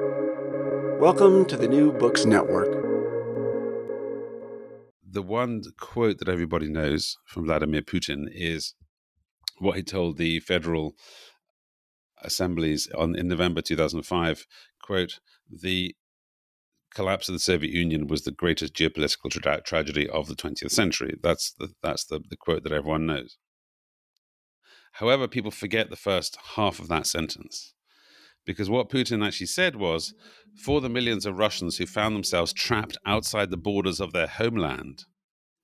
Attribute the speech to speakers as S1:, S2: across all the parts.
S1: Welcome to the New Books Network.
S2: The one quote that everybody knows from Vladimir Putin is what he told the federal assemblies on in November 2005 quote the collapse of the Soviet Union was the greatest geopolitical tra- tragedy of the 20th century. That's the that's the, the quote that everyone knows. However people forget the first half of that sentence because what Putin actually said was for the millions of Russians who found themselves trapped outside the borders of their homeland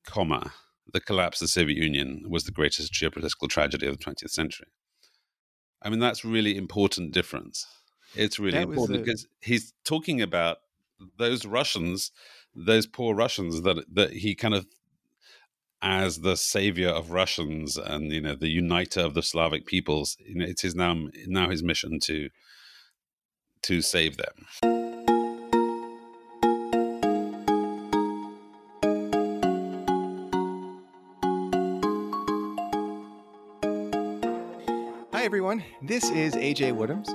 S2: comma the collapse of the Soviet Union was the greatest geopolitical tragedy of the 20th century I mean, that's really important difference. It's really that important because he's talking about those Russians, those poor Russians that that he kind of as the savior of Russians and you know the uniter of the Slavic peoples. You know, it is now now his mission to to save them.
S3: Hi, everyone. This is AJ Woodhams,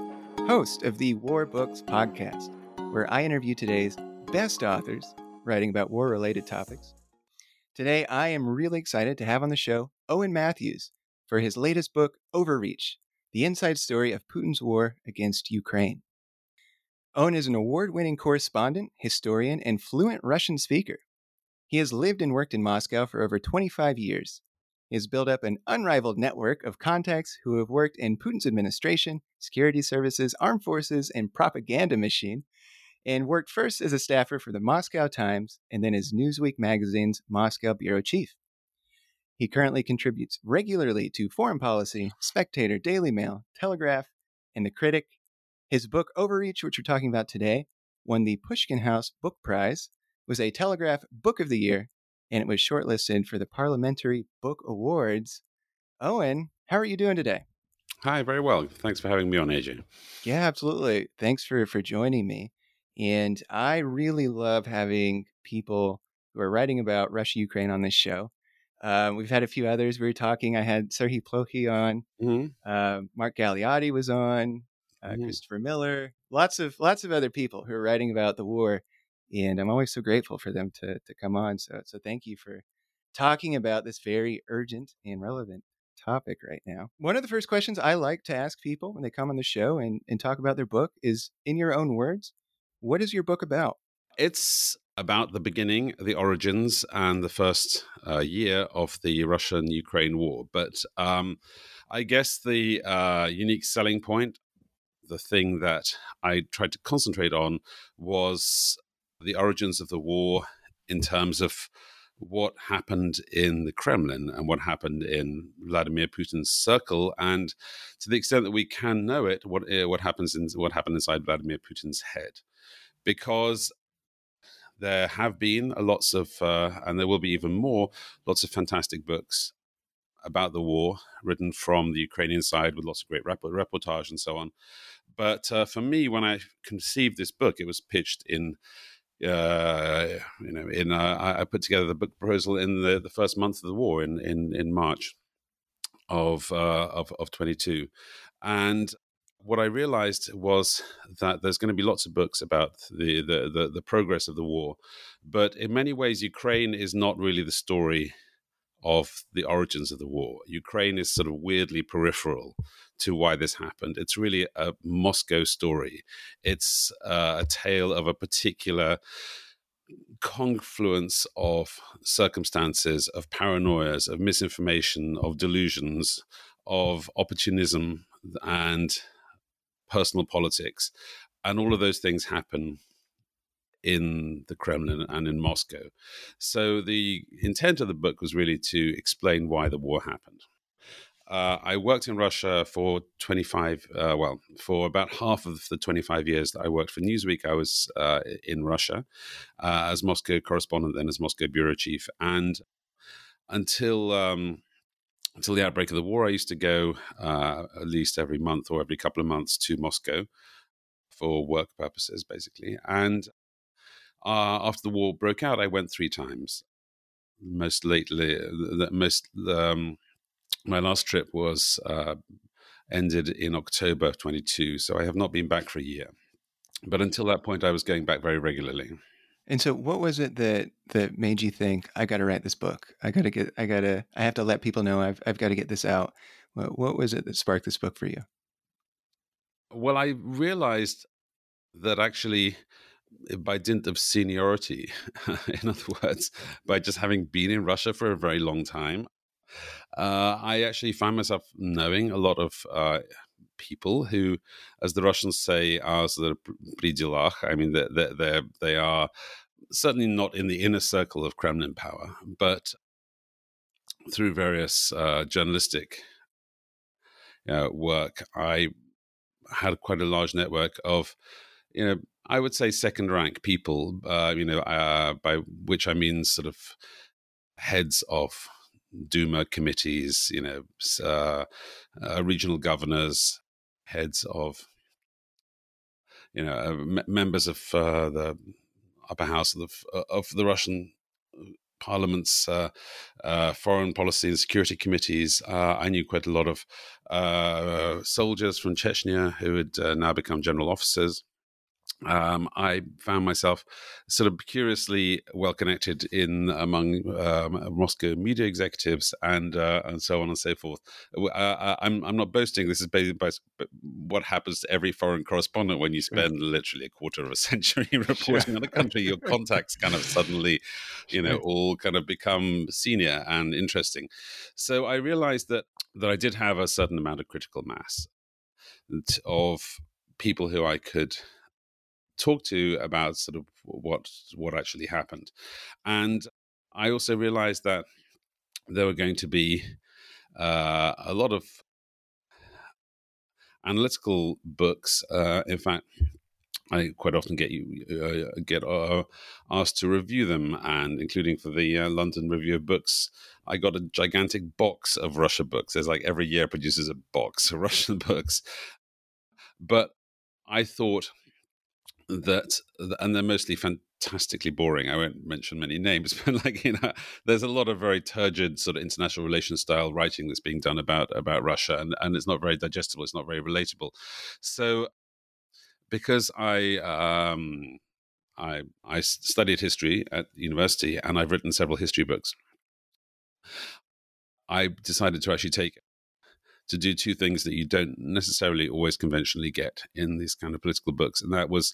S3: host of the War Books Podcast, where I interview today's best authors writing about war related topics. Today, I am really excited to have on the show Owen Matthews for his latest book, Overreach The Inside Story of Putin's War Against Ukraine. Owen is an award winning correspondent, historian, and fluent Russian speaker. He has lived and worked in Moscow for over 25 years He has built up an unrivaled network of contacts who have worked in Putin's administration, security services, armed forces, and propaganda machine, and worked first as a staffer for the Moscow Times and then as Newsweek magazine's Moscow bureau chief. He currently contributes regularly to Foreign Policy, Spectator, Daily Mail, Telegraph, and The Critic. His book Overreach, which we're talking about today, won the Pushkin House Book Prize, was a Telegraph Book of the Year, and it was shortlisted for the Parliamentary Book Awards. Owen, how are you doing today?
S2: Hi, very well. Thanks for having me on, AJ.
S3: Yeah, absolutely. Thanks for for joining me. And I really love having people who are writing about Russia Ukraine on this show. Uh, we've had a few others. We were talking. I had Serhiy Plokhy on. Mm-hmm. Uh, Mark Galeotti was on. Uh, mm-hmm. Christopher Miller. Lots of lots of other people who are writing about the war and I'm always so grateful for them to to come on. So so thank you for talking about this very urgent and relevant topic right now. One of the first questions I like to ask people when they come on the show and, and talk about their book is in your own words, what is your book about?
S2: It's about the beginning, the origins, and the first uh, year of the Russian Ukraine war. But um, I guess the uh, unique selling point, the thing that I tried to concentrate on, was the origins of the war in terms of what happened in the Kremlin and what happened in Vladimir Putin's circle, and to the extent that we can know it, what uh, what happens in what happened inside Vladimir Putin's head, because there have been lots of, uh, and there will be even more, lots of fantastic books about the war written from the Ukrainian side with lots of great rep- reportage and so on. But uh, for me, when I conceived this book, it was pitched in uh, you know, in uh, I put together the book proposal in the, the first month of the war in in, in March of uh, of of 22, and what I realized was that there's going to be lots of books about the, the the the progress of the war, but in many ways, Ukraine is not really the story of the origins of the war. Ukraine is sort of weirdly peripheral to why this happened. It's really a Moscow story. It's uh, a tale of a particular confluence of circumstances, of paranoias, of misinformation, of delusions, of opportunism and personal politics. And all of those things happen in the Kremlin and in Moscow. So the intent of the book was really to explain why the war happened. Uh, I worked in Russia for 25, uh, well, for about half of the 25 years that I worked for Newsweek. I was uh, in Russia uh, as Moscow correspondent, then as Moscow bureau chief. And until um, until the outbreak of the war, I used to go uh, at least every month or every couple of months to Moscow for work purposes, basically. And uh, after the war broke out, I went three times. Most lately, that most um, my last trip was uh, ended in October 22, so I have not been back for a year. but until that point, I was going back very regularly.
S3: And so, what was it that that made you think I got to write this book? I got to get, I got to, I have to let people know I've I've got to get this out. What, what was it that sparked this book for you?
S2: Well, I realized that actually, by dint of seniority, in other words, by just having been in Russia for a very long time, uh, I actually find myself knowing a lot of uh, people who, as the Russians say, are sort of при I mean, they're, they're, they're, they are certainly not in the inner circle of Kremlin power, but through various uh, journalistic uh, work, I had quite a large network of, you know, I would say second rank people, uh, you know, uh, by which I mean sort of heads of Duma committees, you know, uh, uh, regional governors, heads of, you know, uh, m- members of uh, the upper house of the, of the Russian Parliament's uh, uh, foreign policy and security committees. Uh, I knew quite a lot of soldiers from Chechnya who had now become general officers um, I found myself sort of curiously well connected in among um, Moscow media executives and uh, and so on and so forth. Uh, I'm I'm not boasting. This is based basically what happens to every foreign correspondent when you spend literally a quarter of a century reporting on a country. Your contacts kind of suddenly, you know, all kind of become senior and interesting. So I realized that that I did have a certain amount of critical mass of people who I could talk to about sort of what what actually happened, and I also realized that there were going to be uh, a lot of analytical books. Uh, in fact, I quite often get you uh, get uh, asked to review them, and including for the uh, London Review of Books, I got a gigantic box of Russia books. There's like every year produces a box of Russian books, but I thought that and they're mostly fantastically boring i won't mention many names but like you know there's a lot of very turgid sort of international relations style writing that's being done about about russia and and it's not very digestible it's not very relatable. So because i um i i studied history at university and i've written several history books i decided to actually take to do two things that you don't necessarily always conventionally get in these kind of political books. And that was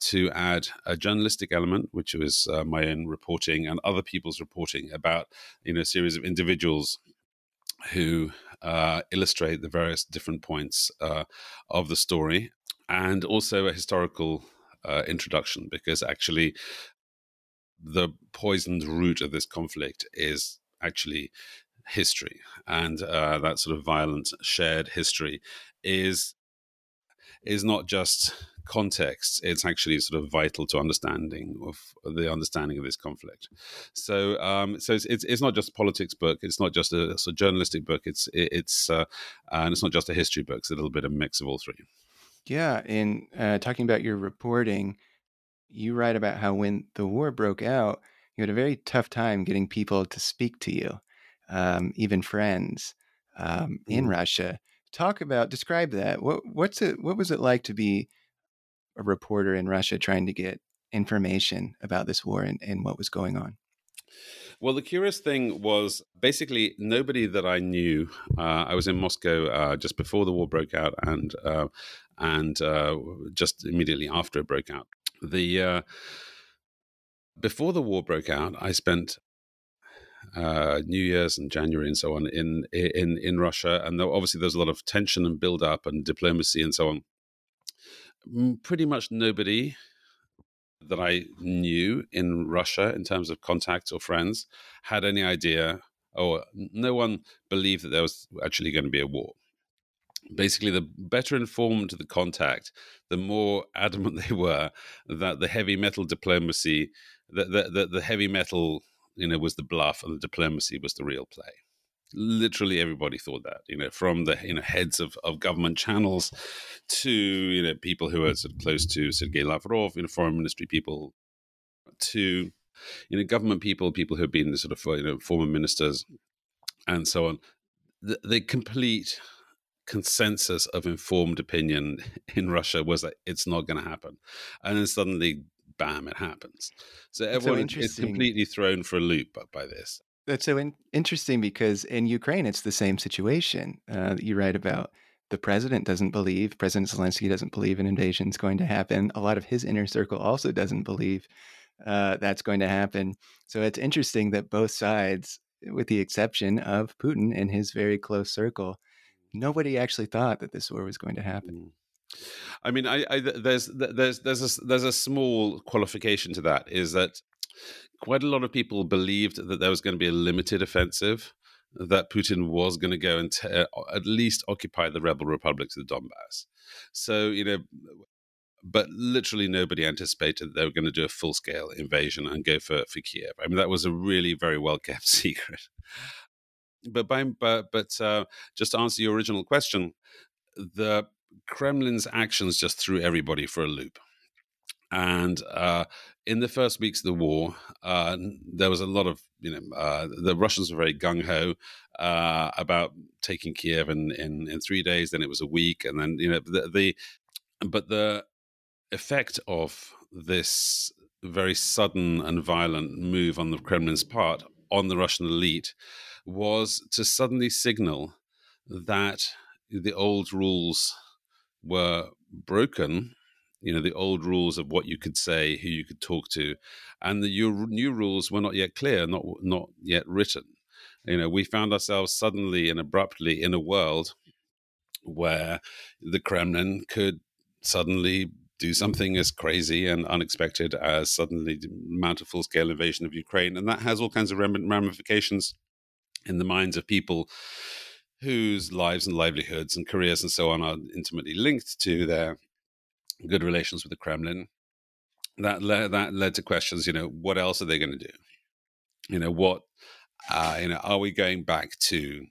S2: to add a journalistic element, which was uh, my own reporting and other people's reporting about, you know, a series of individuals who uh, illustrate the various different points uh, of the story, and also a historical uh, introduction, because actually the poisoned root of this conflict is actually history, and uh, that sort of violent shared history is is not just context it's actually sort of vital to understanding of the understanding of this conflict. So um, so it's, it's, it's not just a politics book it's not just a, a journalistic book it's it, it's uh, and it's not just a history book it's a little bit of a mix of all three.
S3: Yeah in uh, talking about your reporting you write about how when the war broke out you had a very tough time getting people to speak to you um, even friends um, in mm. Russia. Talk about, describe that. What what's it? What was it like to be a reporter in Russia trying to get information about this war and, and what was going on?
S2: Well, the curious thing was basically nobody that I knew. Uh, I was in Moscow uh, just before the war broke out, and uh, and uh, just immediately after it broke out. The uh, before the war broke out, I spent uh, New Year's and January and so on in in in Russia, and obviously there's a lot of tension and build up and diplomacy and so on. Pretty much nobody that I knew in Russia, in terms of contacts or friends, had any idea, or no one believed that there was actually going to be a war. Basically, the better informed the contact, the more adamant they were that the heavy metal diplomacy, the, the, the, the heavy metal you know, was the bluff and the diplomacy was the real play. Literally everybody thought that, you know, from the you know heads of, of government channels to you know people who are sort of close to Sergei Lavrov, you know, foreign ministry people, to you know government people, people who have been the sort of you know former ministers, and so on. The, the complete consensus of informed opinion in Russia was that it's not going to happen, and then suddenly, bam, it happens. So everyone so is completely thrown for a loop by this.
S3: That's so in- interesting because in Ukraine, it's the same situation uh, that you write about. The president doesn't believe, President Zelensky doesn't believe an invasion is going to happen. A lot of his inner circle also doesn't believe uh, that's going to happen. So it's interesting that both sides, with the exception of Putin and his very close circle, nobody actually thought that this war was going to happen.
S2: I mean, I, I, there's there's there's a there's a small qualification to that is that quite a lot of people believed that there was going to be a limited offensive, that Putin was going to go and t- uh, at least occupy the rebel republics of the Donbass. So, you know, but literally nobody anticipated they were going to do a full scale invasion and go for, for Kiev. I mean, that was a really very well kept secret. But by, but but uh, just to answer your original question, the Kremlin's actions just threw everybody for a loop. And uh, in the first weeks of the war, uh, there was a lot of, you know, uh, the Russians were very gung ho uh, about taking Kiev in, in, in three days. Then it was a week, and then you know the, the but the effect of this very sudden and violent move on the Kremlin's part on the Russian elite was to suddenly signal that the old rules were broken you know the old rules of what you could say who you could talk to and the new rules were not yet clear not not yet written. You know we found ourselves suddenly and abruptly in a world where the kremlin could suddenly do something as crazy and unexpected as suddenly mount a full-scale invasion of ukraine and that has all kinds of ramifications in the minds of people whose lives and livelihoods and careers and so on are intimately linked to their good relations with the Kremlin. That led, that led to questions. You know, what else are they going to do? You know, what uh, you know, are we going back to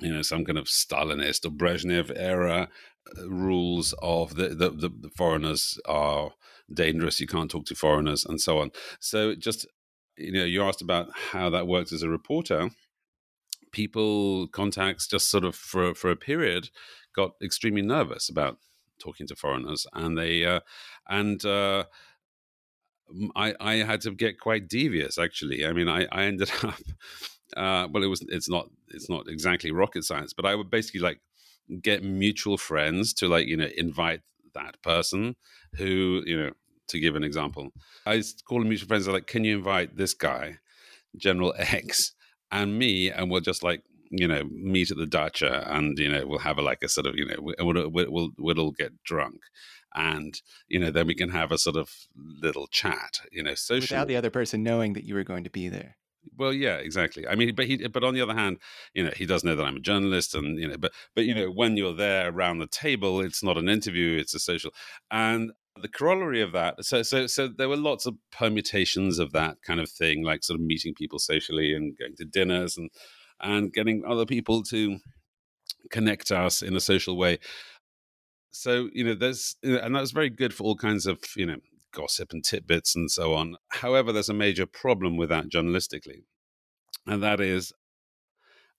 S2: you know some kind of Stalinist or Brezhnev era uh, rules of the, the the, the foreigners are dangerous, you can't talk to foreigners, and so on. So just you know, you asked about how that works as a reporter. People contacts just sort of for for a period got extremely nervous about talking to foreigners, and they uh, and uh, I I had to get quite devious actually. I mean, I I ended up. Uh, well, it was. It's not. It's not exactly rocket science, but I would basically like get mutual friends to like you know invite that person who you know to give an example. I call them mutual friends. Like, can you invite this guy, General X, and me, and we'll just like you know, meet at the dacha and, you know, we'll have a, like a sort of, you know, we'll, we'll, we'll, all get drunk. And, you know, then we can have a sort of little chat, you know, social.
S3: Without the other person knowing that you were going to be there.
S2: Well, yeah, exactly. I mean, but he, but on the other hand, you know, he does know that I'm a journalist, and you know, but but you know, when you're there around the table, it's not an interview; it's a social. And the corollary of that, so so so there were lots of permutations of that kind of thing, like sort of meeting people socially and going to dinners and and getting other people to connect us in a social way. So, you know, there's, and that was very good for all kinds of, you know, gossip and tidbits and so on. However, there's a major problem with that journalistically. And that is,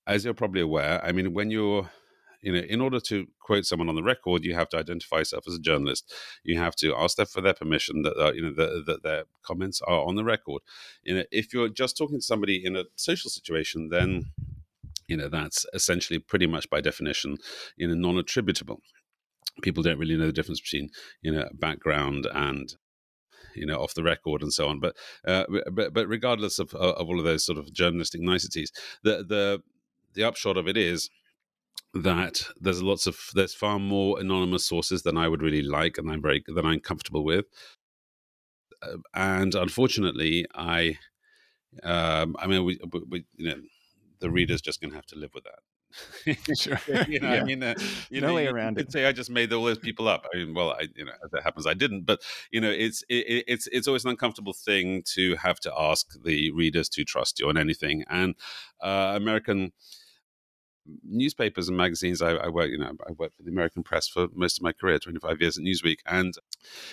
S2: as you're probably aware, I mean, when you're, you know, in order to quote someone on the record, you have to identify yourself as a journalist. You have to ask them for their permission that, uh, you know, that, that their comments are on the record. You know, if you're just talking to somebody in a social situation, then you know that's essentially pretty much by definition you know non-attributable people don't really know the difference between you know background and you know off the record and so on but uh, but but regardless of of all of those sort of journalistic niceties the the the upshot of it is that there's lots of there's far more anonymous sources than I would really like and I'm very than I'm comfortable with uh, and unfortunately I um, I mean we, we you know the reader's just going to have to live with that.
S3: sure.
S2: you know, yeah. I mean, uh, you
S3: no
S2: know,
S3: way
S2: you,
S3: around
S2: you
S3: it.
S2: say I just made all those people up. I mean, well, I, you know, as it happens, I didn't. But you know, it's it, it's it's always an uncomfortable thing to have to ask the readers to trust you on anything. And uh, American newspapers and magazines, I, I work, you know, I worked for the American press for most of my career, twenty five years at Newsweek, and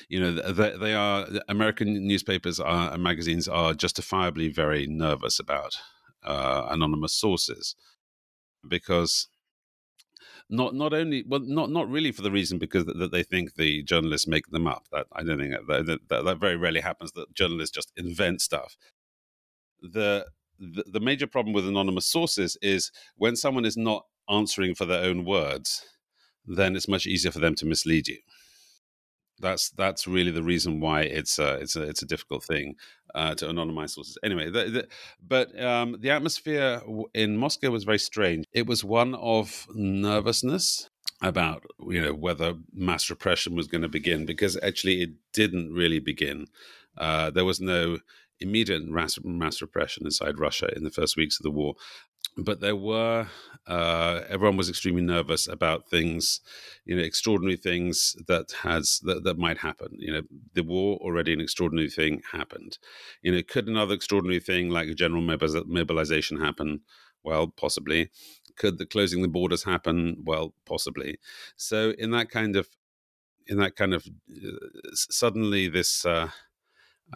S2: you know, they, they are American newspapers are, and magazines are justifiably very nervous about uh, anonymous sources. Because not not only well not not really for the reason because that, that they think the journalists make them up. That i don't think that that, that that, very rarely happens that journalists just invent stuff. The, the the major problem with anonymous sources is when someone is not answering for their own words then it's much easier for them to mislead you that's that's really the reason why it's a it's a it's a difficult thing uh, to anonymize sources. Anyway, the, the, but um, the atmosphere in Moscow was very strange. It was one of nervousness about you know whether mass repression was going to begin because actually it didn't really begin. Uh, there was no immediate mass, mass repression inside Russia in the first weeks of the war but there were uh, everyone was extremely nervous about things, you know, extraordinary things that has that, that might happen. You know, the war already an extraordinary thing happened. You know, could another extraordinary thing like a general mobilization happen? Well, possibly. Could the closing the borders happen? Well, possibly. So in that kind of in that kind of uh, suddenly this, uh,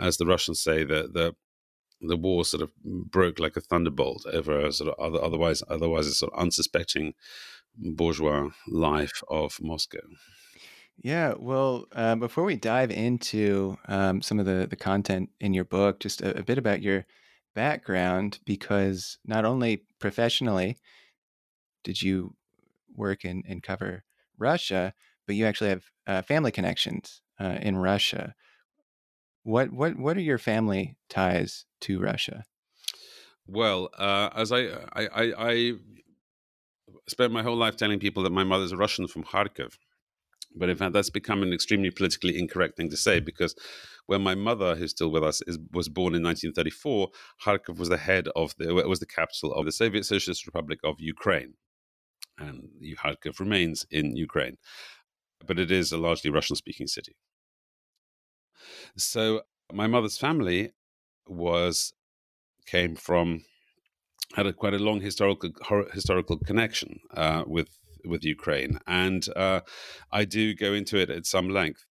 S2: as the Russians say, the the the war sort of broke like a thunderbolt over a sort of other, otherwise otherwise a sort of unsuspecting bourgeois life of Moscow.
S3: Yeah, well, uh, before we dive into um, some of the, the content in your book, just a, a, bit about your background, because not only professionally did you work and, cover Russia, but you actually have uh, family connections uh, in Russia. What what what are your family ties to Russia?
S2: Well, uh, as I, I, I I spent my whole life telling people that my mother's a Russian from Kharkiv. But in fact, that's become an extremely politically incorrect thing to say because when my mother, who's still with us, is, was born in 1934, Kharkiv was the head of the was the capital of the Soviet Socialist Republic of Ukraine, and Kharkiv remains in Ukraine, but it is a largely Russian-speaking city. So my mother's family was came from had a, quite a long historical historical connection uh, with with Ukraine, and uh, I do go into it at some length.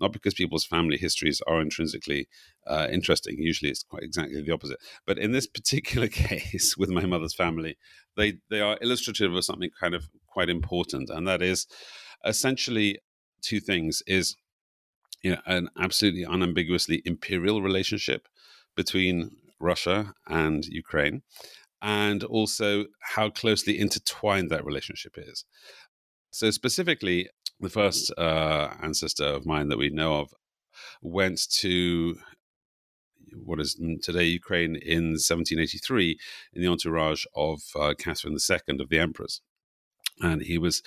S2: Not because people's family histories are intrinsically uh, interesting. Usually, it's quite exactly the opposite. But in this particular case, with my mother's family, they they are illustrative of something kind of quite important, and that is essentially two things: is you know, an absolutely unambiguously imperial relationship between Russia and Ukraine, and also how closely intertwined that relationship is. So, specifically, the first uh, ancestor of mine that we know of went to what is today Ukraine in 1783 in the entourage of uh, Catherine II of the emperors, and he was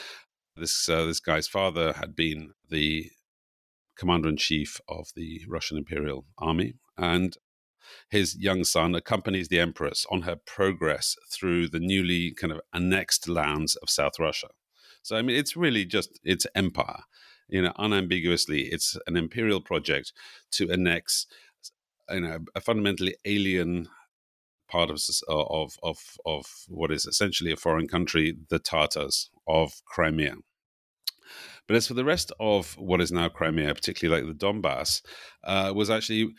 S2: this uh, this guy's father had been the commander in chief of the Russian Imperial Army. And his young son accompanies the Empress on her progress through the newly kind of annexed lands of South Russia. So, I mean, it's really just, it's empire. You know, unambiguously, it's an imperial project to annex, you know, a fundamentally alien part of of of of what is essentially a foreign country, the Tatars of Crimea. But as for the rest of what is now Crimea, particularly like the Donbass, uh, was actually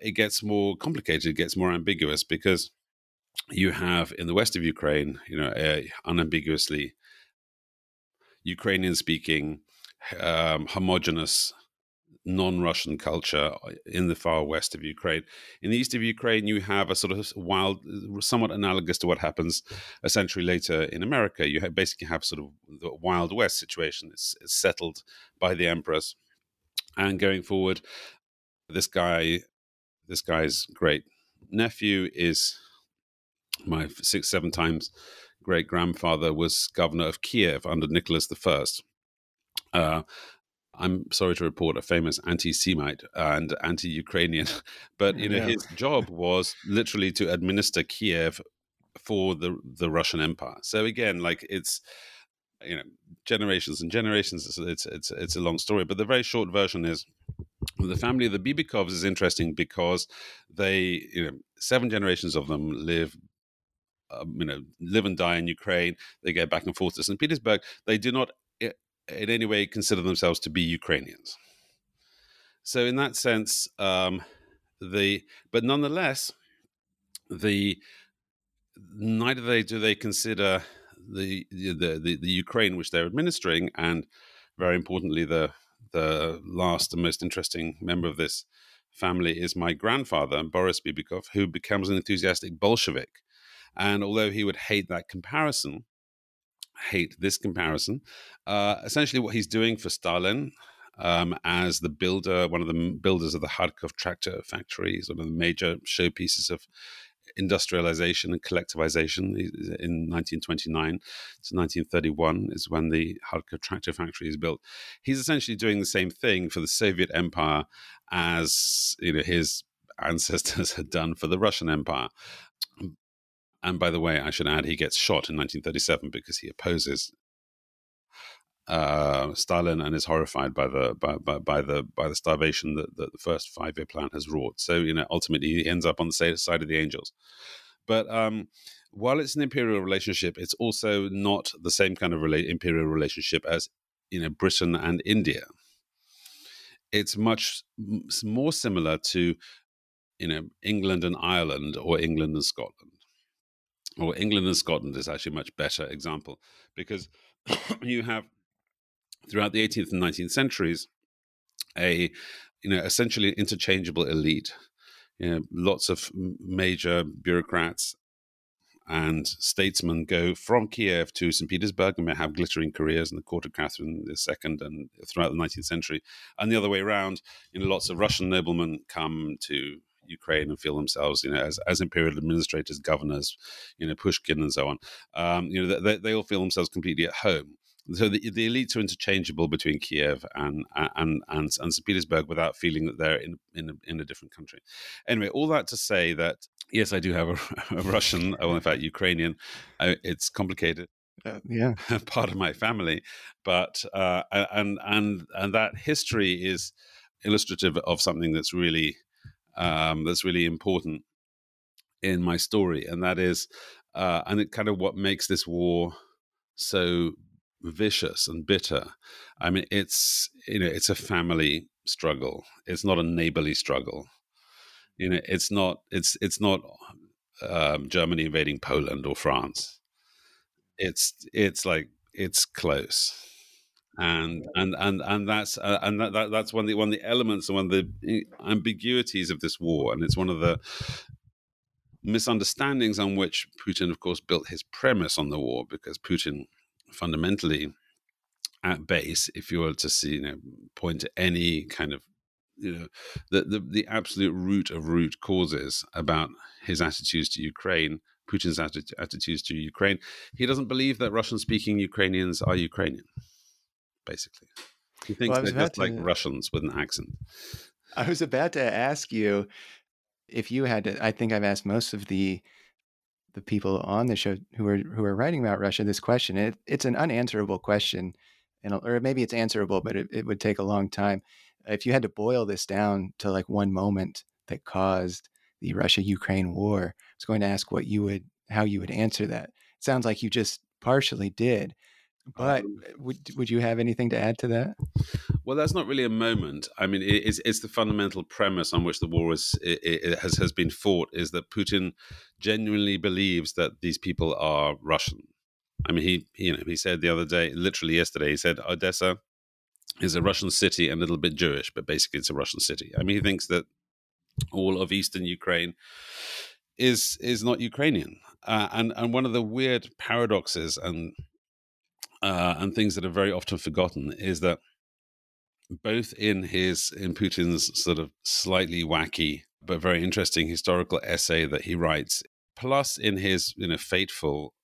S2: it gets more complicated, it gets more ambiguous because you have in the west of Ukraine, you know, uh, unambiguously Ukrainian speaking, um, homogenous non-Russian culture uh, in the far west of Ukraine. In the east of Ukraine, you have a sort of wild, somewhat analogous to what happens a century later in America. You have basically have sort of the Wild West situation. It's, it's settled by the emperors, and going forward, this guy, this guy's great nephew is my six, seven times great grandfather was governor of Kiev under Nicholas I. Uh, I'm sorry to report, a famous anti-Semite and anti-Ukrainian, but you know yeah. his job was literally to administer Kiev for the the Russian Empire. So again, like it's you know generations and generations. It's it's it's, it's a long story, but the very short version is the family of the Bibikovs is interesting because they you know seven generations of them live um, you know, live and die in Ukraine. They go back and forth to St. Petersburg. They do not in any way consider themselves to be Ukrainians. So, in that sense, um, the but nonetheless, the neither they do they consider the, the the the Ukraine which they're administering, and very importantly, the the last and most interesting member of this family is my grandfather Boris Bibikov, who becomes an enthusiastic Bolshevik. And although he would hate that comparison, hate this comparison, uh, essentially what he's doing for Stalin um, as the builder, one of the builders of the Kharkov tractor factory, is one of the major showpieces of industrialization and collectivization in 1929 to 1931 is when the Kharkov tractor factory is built. He's essentially doing the same thing for the Soviet Empire as you know his ancestors had done for the Russian Empire. And by the way, I should add, he gets shot in 1937 because he opposes uh, Stalin and is horrified by the by, by, by the by the starvation that, that the first five year plan has wrought. So you know, ultimately, he ends up on the side of the angels. But um, while it's an imperial relationship, it's also not the same kind of rela- imperial relationship as you know Britain and India. It's much more similar to you know England and Ireland or England and Scotland. Or England and Scotland is actually a much better example because you have throughout the 18th and 19th centuries a you know essentially interchangeable elite you know lots of major bureaucrats and statesmen go from Kiev to St. Petersburg and may have glittering careers in the court of Catherine II and throughout the 19th century. And the other way around, you know, lots of Russian noblemen come to Ukraine and feel themselves, you know, as, as imperial administrators, governors, you know, Pushkin and so on. Um, you know, they, they all feel themselves completely at home. So the, the elites are interchangeable between Kiev and and and, and St. Petersburg without feeling that they're in in a, in a different country. Anyway, all that to say that yes, I do have a, a Russian, well, in fact, Ukrainian. Uh, it's complicated.
S3: Uh, yeah,
S2: part of my family, but uh, and and and that history is illustrative of something that's really um, that's really important in my story, and that is, uh, and it kind of what makes this war so vicious and bitter. I mean, it's you know, it's a family struggle. It's not a neighborly struggle. You know, it's not. It's it's not um, Germany invading Poland or France. It's it's like it's close, and and and and that's uh, and that, that that's one of the one of the elements and one of the ambiguities of this war, and it's one of the misunderstandings on which Putin, of course, built his premise on the war because Putin fundamentally at base, if you were to see, you know, point to any kind of, you know, the, the, the absolute root of root causes about his attitudes to Ukraine, Putin's atti- attitudes to Ukraine, he doesn't believe that Russian speaking Ukrainians are Ukrainian, basically. He thinks well, they're just to, like Russians with an accent.
S3: I was about to ask you if you had to, I think I've asked most of the the people on the show who are who are writing about Russia this question. It, it's an unanswerable question, and or maybe it's answerable, but it, it would take a long time. If you had to boil this down to like one moment that caused the Russia-Ukraine war, I was going to ask what you would how you would answer that. It sounds like you just partially did, but um, would would you have anything to add to that?
S2: Well, that's not really a moment. I mean, it's it's the fundamental premise on which the war is it, it has has been fought is that Putin genuinely believes that these people are Russian. I mean, he you know he said the other day, literally yesterday, he said Odessa is a Russian city and a little bit Jewish, but basically it's a Russian city. I mean, he thinks that all of eastern Ukraine is is not Ukrainian, uh, and and one of the weird paradoxes and uh, and things that are very often forgotten is that both in his in Putin's sort of slightly wacky but very interesting historical essay that he writes, plus in his you know fateful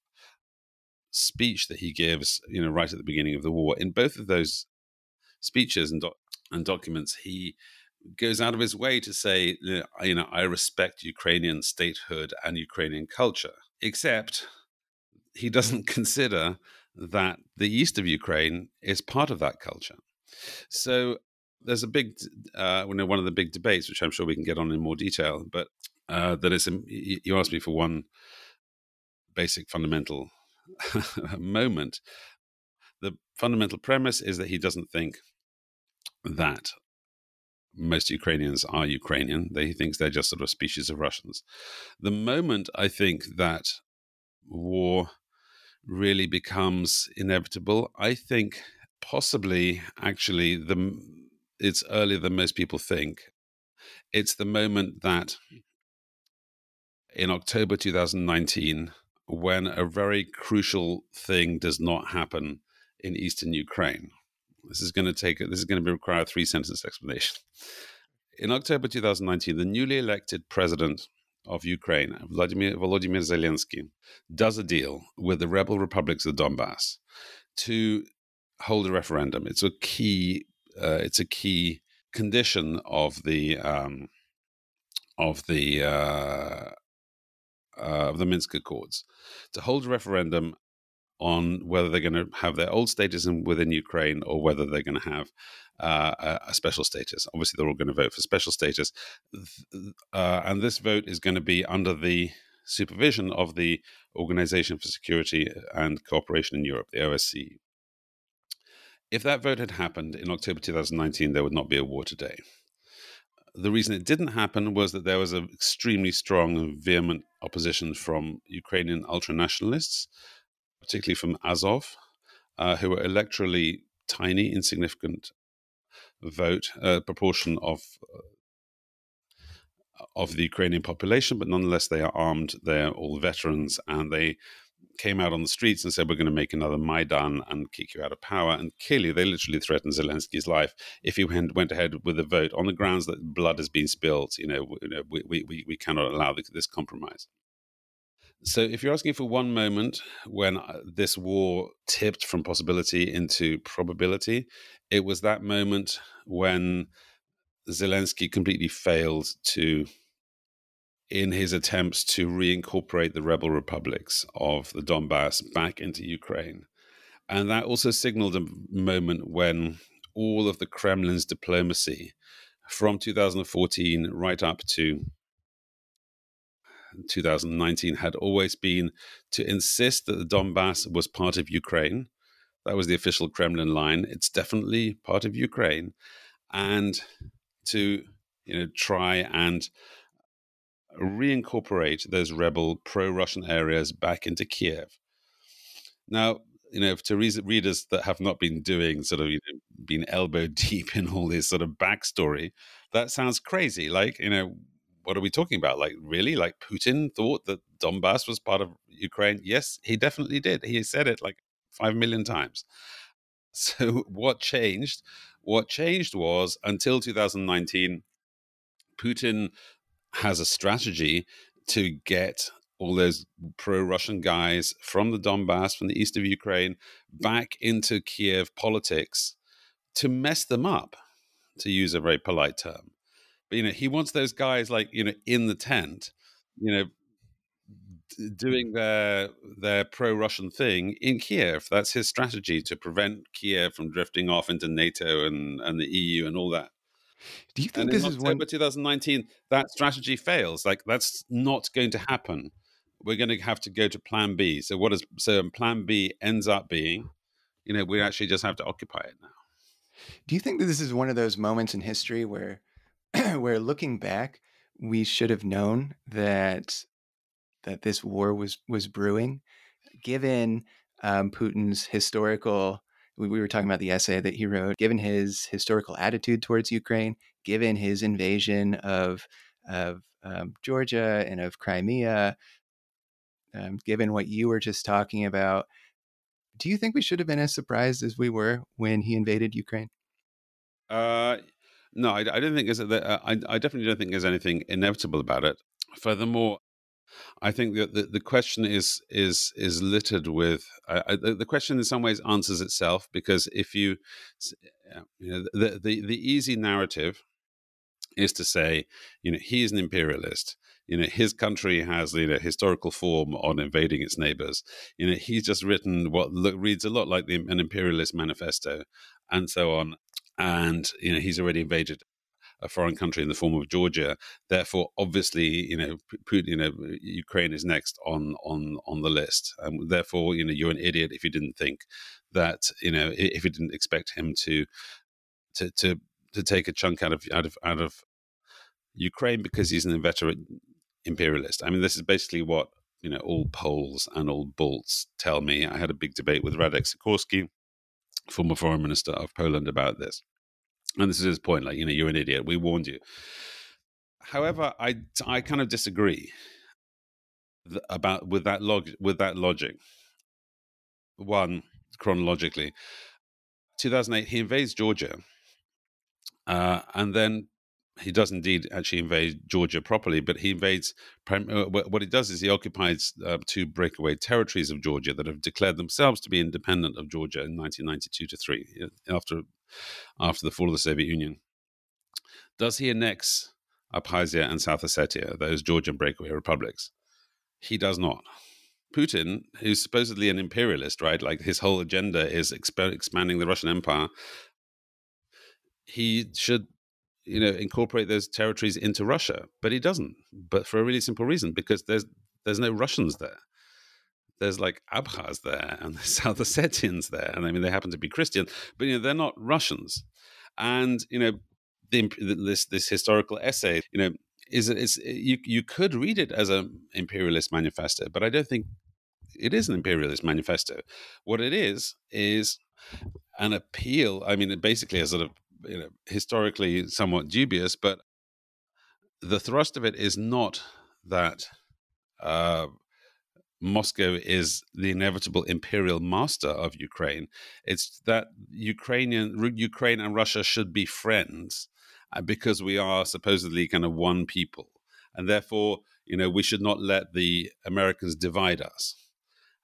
S2: speech that he gives, you know, right at the beginning of the war. In both of those speeches and and documents, he goes out of his way to say, you know, I respect Ukrainian statehood and Ukrainian culture, except he doesn't consider that the east of Ukraine is part of that culture. So there's a big, uh, you know, one of the big debates, which I'm sure we can get on in more detail, but uh, that is, you asked me for one basic fundamental moment. The fundamental premise is that he doesn't think that most Ukrainians are Ukrainian. He thinks they're just sort of species of Russians. The moment I think that war really becomes inevitable. I think possibly actually the it's earlier than most people think. It's the moment that in October 2019 when a very crucial thing does not happen in eastern Ukraine. This is going to take this is going to require a three sentence explanation. In October 2019, the newly elected president of Ukraine, Vladimir Volodymyr Zelensky, does a deal with the rebel republics of Donbass to hold a referendum. It's a key. Uh, it's a key condition of the um, of the uh, uh, of the Minsk Accords to hold a referendum on whether they're going to have their old status within Ukraine or whether they're going to have uh, a, special status. Obviously, they're all going to vote for special status, uh, and this vote is going to be under the supervision of the Organization for Security and Cooperation in Europe, the OSCE. If that vote had happened in October 2019, there would not be a war today. The reason it didn't happen was that there was an extremely strong and vehement opposition from Ukrainian ultranationalists, particularly from Azov, uh, who were electorally tiny, insignificant vote, uh, proportion of uh, of the Ukrainian population, but nonetheless they are armed. They're all veterans, and they came out on the streets and said, "We're going to make another Maidan and kick you out of power." And clearly, they literally threatened Zelensky's life if he went, went ahead with the vote on the grounds that blood has been spilled. You you know we, we, we cannot allow this compromise. So, if you're asking for one moment when uh, this war tipped from possibility into probability, it was that moment when Zelensky completely failed to, in his attempts to reincorporate the rebel republics of the Donbass back into Ukraine. And that also signaled a moment when all of the Kremlin's diplomacy from 2014 right up to 2019 had always been to insist that the Donbass was part of Ukraine. That was the official Kremlin line. It's definitely part of Ukraine. And to you know try and reincorporate those rebel pro-Russian areas back into Kiev. Now, you know, to readers that have not been doing sort of you know, been elbow deep in all this sort of backstory, that sounds crazy. Like, you know, what are we talking about? Like, really? Like, Putin thought that Donbass was part of Ukraine? Yes, he definitely did. He said it like five million times. So, what changed? What changed was until 2019, Putin has a strategy to get all those pro Russian guys from the Donbass, from the east of Ukraine, back into Kiev politics to mess them up, to use a very polite term. But you know, he wants those guys like you know in the tent, you know, d- doing their their pro Russian thing in Kiev. That's his strategy to prevent Kiev from drifting off into NATO and and the EU and all that.
S3: Do you think and this
S2: in
S3: is
S2: October when... 2019 that strategy fails? Like that's not going to happen. We're going to have to go to Plan B. So what is so Plan B ends up being, you know, we actually just have to occupy it now.
S3: Do you think that this is one of those moments in history where where looking back, we should have known that that this war was was brewing, given um, Putin's historical. We, we were talking about the essay that he wrote. Given his historical attitude towards Ukraine, given his invasion of of um, Georgia and of Crimea, um, given what you were just talking about, do you think we should have been as surprised as we were when he invaded Ukraine?
S2: Uh, no, I, I don't think there's. Uh, I, I definitely don't think there's anything inevitable about it. Furthermore, I think that the, the question is is is littered with uh, the, question in some ways answers itself because if you, you know, the, the the easy narrative is to say, you know, he's an imperialist. You know, his country has you know historical form on invading its neighbors. You know, he's just written what look, reads a lot like the, an imperialist manifesto, and so on and you know he's already invaded a foreign country in the form of Georgia. Therefore, obviously, you know, Putin, you know, Ukraine is next on on on the list. And therefore, you know, you're an idiot if you didn't think that, you know, if you didn't expect him to to to to take a chunk out of out of out of Ukraine because he's an inveterate imperialist. I mean, this is basically what you know all Poles and all Balts tell me. I had a big debate with Radek Sikorski, former foreign minister of Poland, about this, and this is his point. Like you know, you're an idiot. We warned you. However, I I kind of disagree about with that log with that logic. One chronologically, 2008 he invades Georgia, uh, and then he does indeed actually invade Georgia properly, but he invades. Uh, what he does is he occupies uh, two breakaway territories of Georgia that have declared themselves to be independent of Georgia in 1992 to three, after after the fall of the Soviet Union. Does he annex Abkhazia and South Ossetia, those Georgian breakaway republics? He does not. Putin, who's supposedly an imperialist, right? Like his whole agenda is exp- expanding the Russian Empire. He should you know incorporate those territories into Russia, but he doesn't. But for a really simple reason, because there's there's no Russians there. There's like Abkhaz there and the South Ossetians there, and I mean they happen to be Christian, but you know they're not Russians. And you know the, this this historical essay, you know, is it's you you could read it as an imperialist manifesto, but I don't think it is an imperialist manifesto. What it is is an appeal. I mean, basically a sort of you know, historically somewhat dubious, but the thrust of it is not that uh, Moscow is the inevitable imperial master of Ukraine. It's that Ukrainian Ukraine and Russia should be friends uh, because we are supposedly kind of one people, and therefore, you know, we should not let the Americans divide us.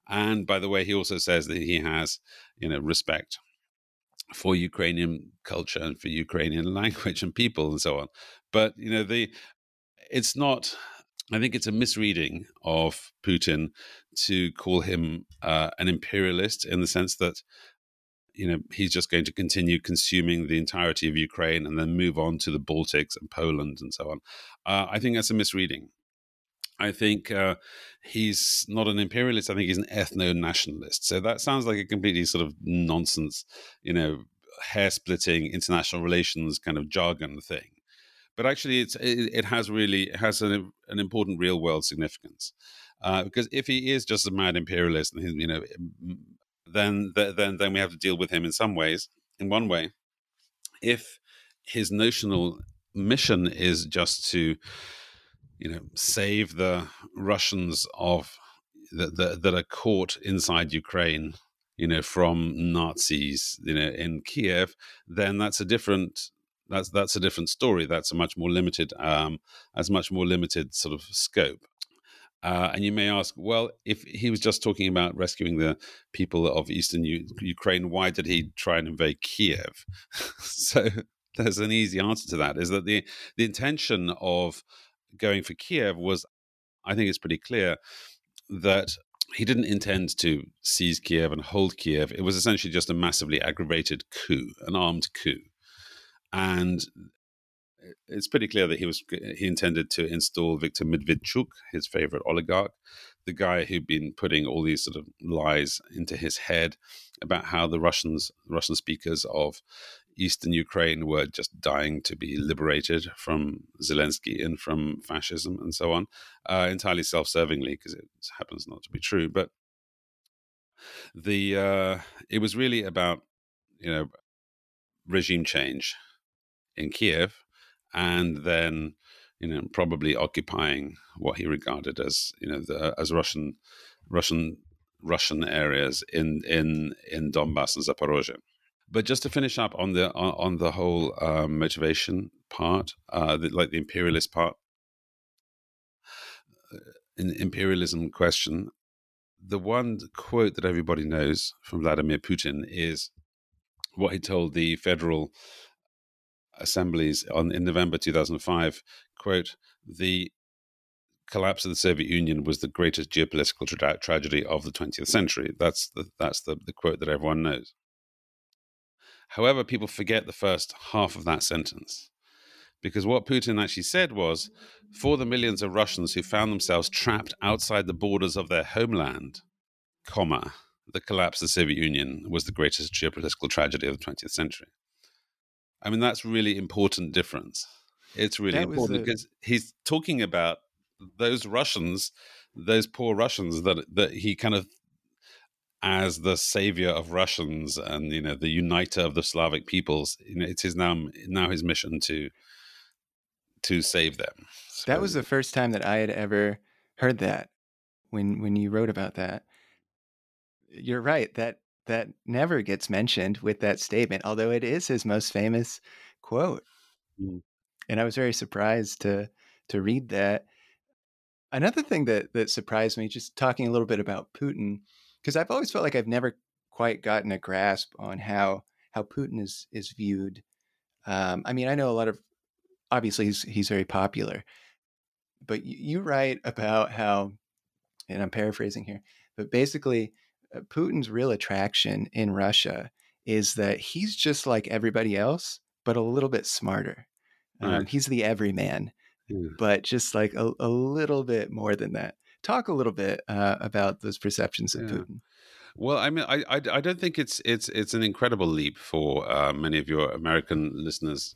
S2: And by the way, he also says that he has, you know, respect for Ukrainian culture and for Ukrainian language and people and so on. But you know, the it's not. I think it's a misreading of Putin to call him uh, an imperialist in the sense that you know he's just going to continue consuming the entirety of Ukraine and then move on to the Baltics and Poland and so on. Uh, I think that's a misreading. I think uh, he's not an imperialist. I think he's an ethno nationalist. So that sounds like a completely sort of nonsense, you know, hair splitting international relations kind of jargon thing. But actually, it's it, it has really it has an, an important real world significance. Uh, because if he is just a mad imperialist, you know, then then then we have to deal with him in some ways. In one way, if his notional mission is just to you know, save the Russians of that, that, that are caught inside Ukraine, you know, from Nazis, you know, in Kiev, then that's a different that's that's a different story. That's a much more limited, um, as much more limited sort of scope. Uh, and you may ask, well, if he was just talking about rescuing the people of eastern U- Ukraine, why did he try and invade Kiev? so there's an easy answer to that: is that the the intention of going for Kiev was, I think it's pretty clear that he didn't intend to seize Kiev and hold Kiev. It was essentially just a massively aggravated coup, an armed coup. And it's pretty clear that he was he intended to install Viktor Medvedchuk, his favorite oligarch, the guy who'd been putting all these sort of lies into his head about how the Russians, Russian speakers of eastern Ukraine were just dying to be liberated from Zelensky and from fascism and so on, uh, entirely self-servingly because it happens not to be true. But the uh, it was really about you know regime change in Kiev, and then you know probably occupying what he regarded as you know the, as Russian Russian Russian areas in in in Donbass and Zaporozhye. But just to finish up on the on, on the whole um, motivation part, uh, the, like the imperialist part, uh, in imperialism question, the one quote that everybody knows from Vladimir Putin is what he told the federal assemblies on in November 2005. Quote: The collapse of the Soviet Union was the greatest geopolitical tra- tragedy of the 20th century. That's the that's the, the quote that everyone knows. However, people forget the first half of that sentence. Because what Putin actually said was for the millions of Russians who found themselves trapped outside the borders of their homeland, comma, the collapse of the Soviet Union was the greatest geopolitical tragedy of the 20th century. I mean, that's really important difference. It's really that important because he's talking about those Russians those poor Russians that that he kind of as the savior of Russians and you know the uniter of the Slavic peoples. You know, it is now now his mission to to save them.
S3: So, that was the first time that I had ever heard that when when you wrote about that. You're right that that never gets mentioned with that statement, although it is his most famous quote. Mm. And I was very surprised to to read that. Another thing that that surprised me, just talking a little bit about Putin, because I've always felt like I've never quite gotten a grasp on how how Putin is is viewed. Um, I mean, I know a lot of obviously he's he's very popular, but you, you write about how, and I'm paraphrasing here, but basically uh, Putin's real attraction in Russia is that he's just like everybody else, but a little bit smarter. Um, He's the everyman, yeah. but just like a, a little bit more than that talk a little bit uh, about those perceptions of yeah. Putin.
S2: Well, I mean, I, I, I don't think it's it's it's an incredible leap for uh, many of your American listeners.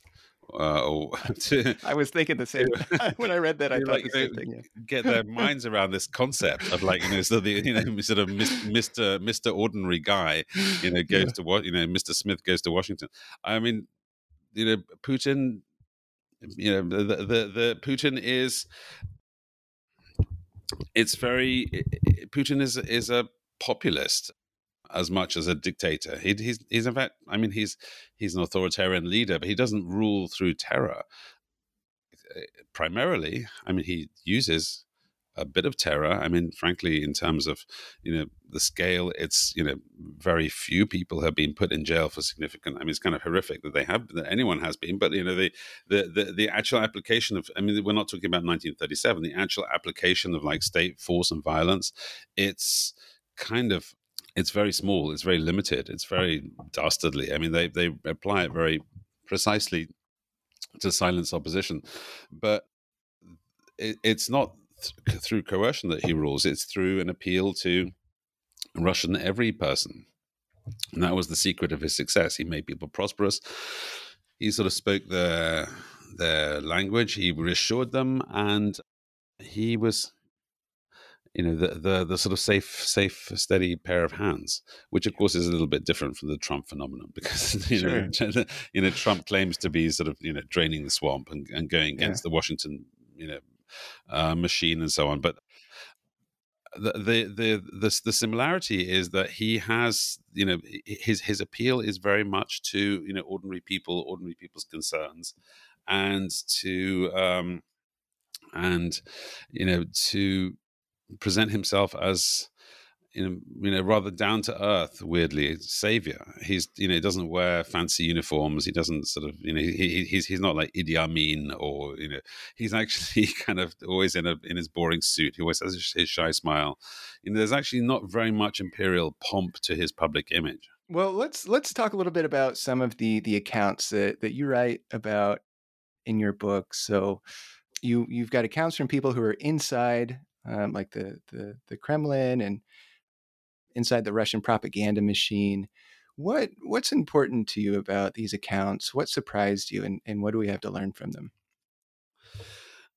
S2: Uh,
S3: to, I was thinking the same when I read that. I thought like, the same thing. Yeah.
S2: Get their minds around this concept of like you know, so the you know sort of Mister Mister Ordinary guy, you know, goes yeah. to what you know, Mister Smith goes to Washington. I mean, you know, Putin you know the, the the Putin is it's very Putin is is a populist as much as a dictator. He, he's he's in fact, I mean, he's he's an authoritarian leader, but he doesn't rule through terror. Primarily, I mean, he uses a bit of terror. I mean, frankly, in terms of you know the scale, it's you know very few people have been put in jail for significant. I mean, it's kind of horrific that they have that anyone has been, but you know the the the, the actual application of. I mean, we're not talking about 1937. The actual application of like state force and violence, it's kind of it's very small. It's very limited. It's very dastardly. I mean, they they apply it very precisely to silence opposition, but it, it's not th- through coercion that he rules. It's through an appeal to Russian every person. And that was the secret of his success. He made people prosperous. He sort of spoke their their language. He reassured them, and he was, you know, the the the sort of safe, safe, steady pair of hands. Which, of course, is a little bit different from the Trump phenomenon because you sure. know, you know, Trump claims to be sort of you know draining the swamp and, and going against yeah. the Washington you know uh, machine and so on. But the, the the the the similarity is that he has you know his his appeal is very much to you know ordinary people, ordinary people's concerns, and to um, and you know to present himself as know, you know, rather down to earth, weirdly, savior. He's, you know, he doesn't wear fancy uniforms. He doesn't sort of, you know, he, he's he's not like Idi Amin or, you know, he's actually kind of always in a in his boring suit. He always has his shy smile. You know, there's actually not very much imperial pomp to his public image.
S3: Well, let's let's talk a little bit about some of the the accounts that that you write about in your book. So, you you've got accounts from people who are inside, um, like the the the Kremlin and inside the Russian propaganda machine. What what's important to you about these accounts? What surprised you, and, and what do we have to learn from them?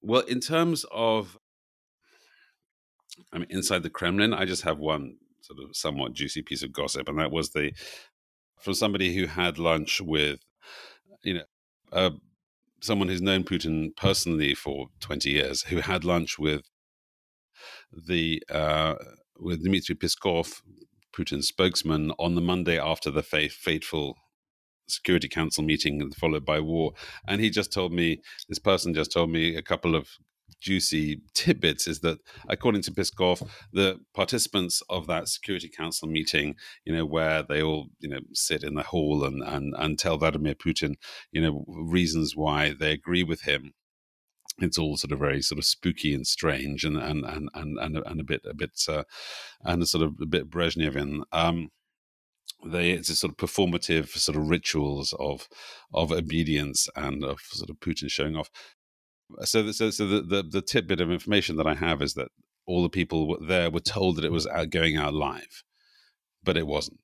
S2: Well, in terms of, I mean, inside the Kremlin, I just have one sort of somewhat juicy piece of gossip, and that was the from somebody who had lunch with, you know, uh, someone who's known Putin personally for twenty years, who had lunch with the uh, with Dmitry Peskov, Putin's spokesman, on the Monday after the fateful Security Council meeting followed by war. And he just told me, this person just told me a couple of juicy tidbits is that according to Peskov, the participants of that Security Council meeting, you know, where they all, you know, sit in the hall and and, and tell Vladimir Putin, you know, reasons why they agree with him it's all sort of very sort of spooky and strange and and and and and, and a bit a bit uh, and a sort of a bit Brezhnevian. Um, they it's a sort of performative sort of rituals of of obedience and of sort of Putin showing off. So, so, so the, the the tidbit of information that I have is that all the people there were told that it was going out live, but it wasn't.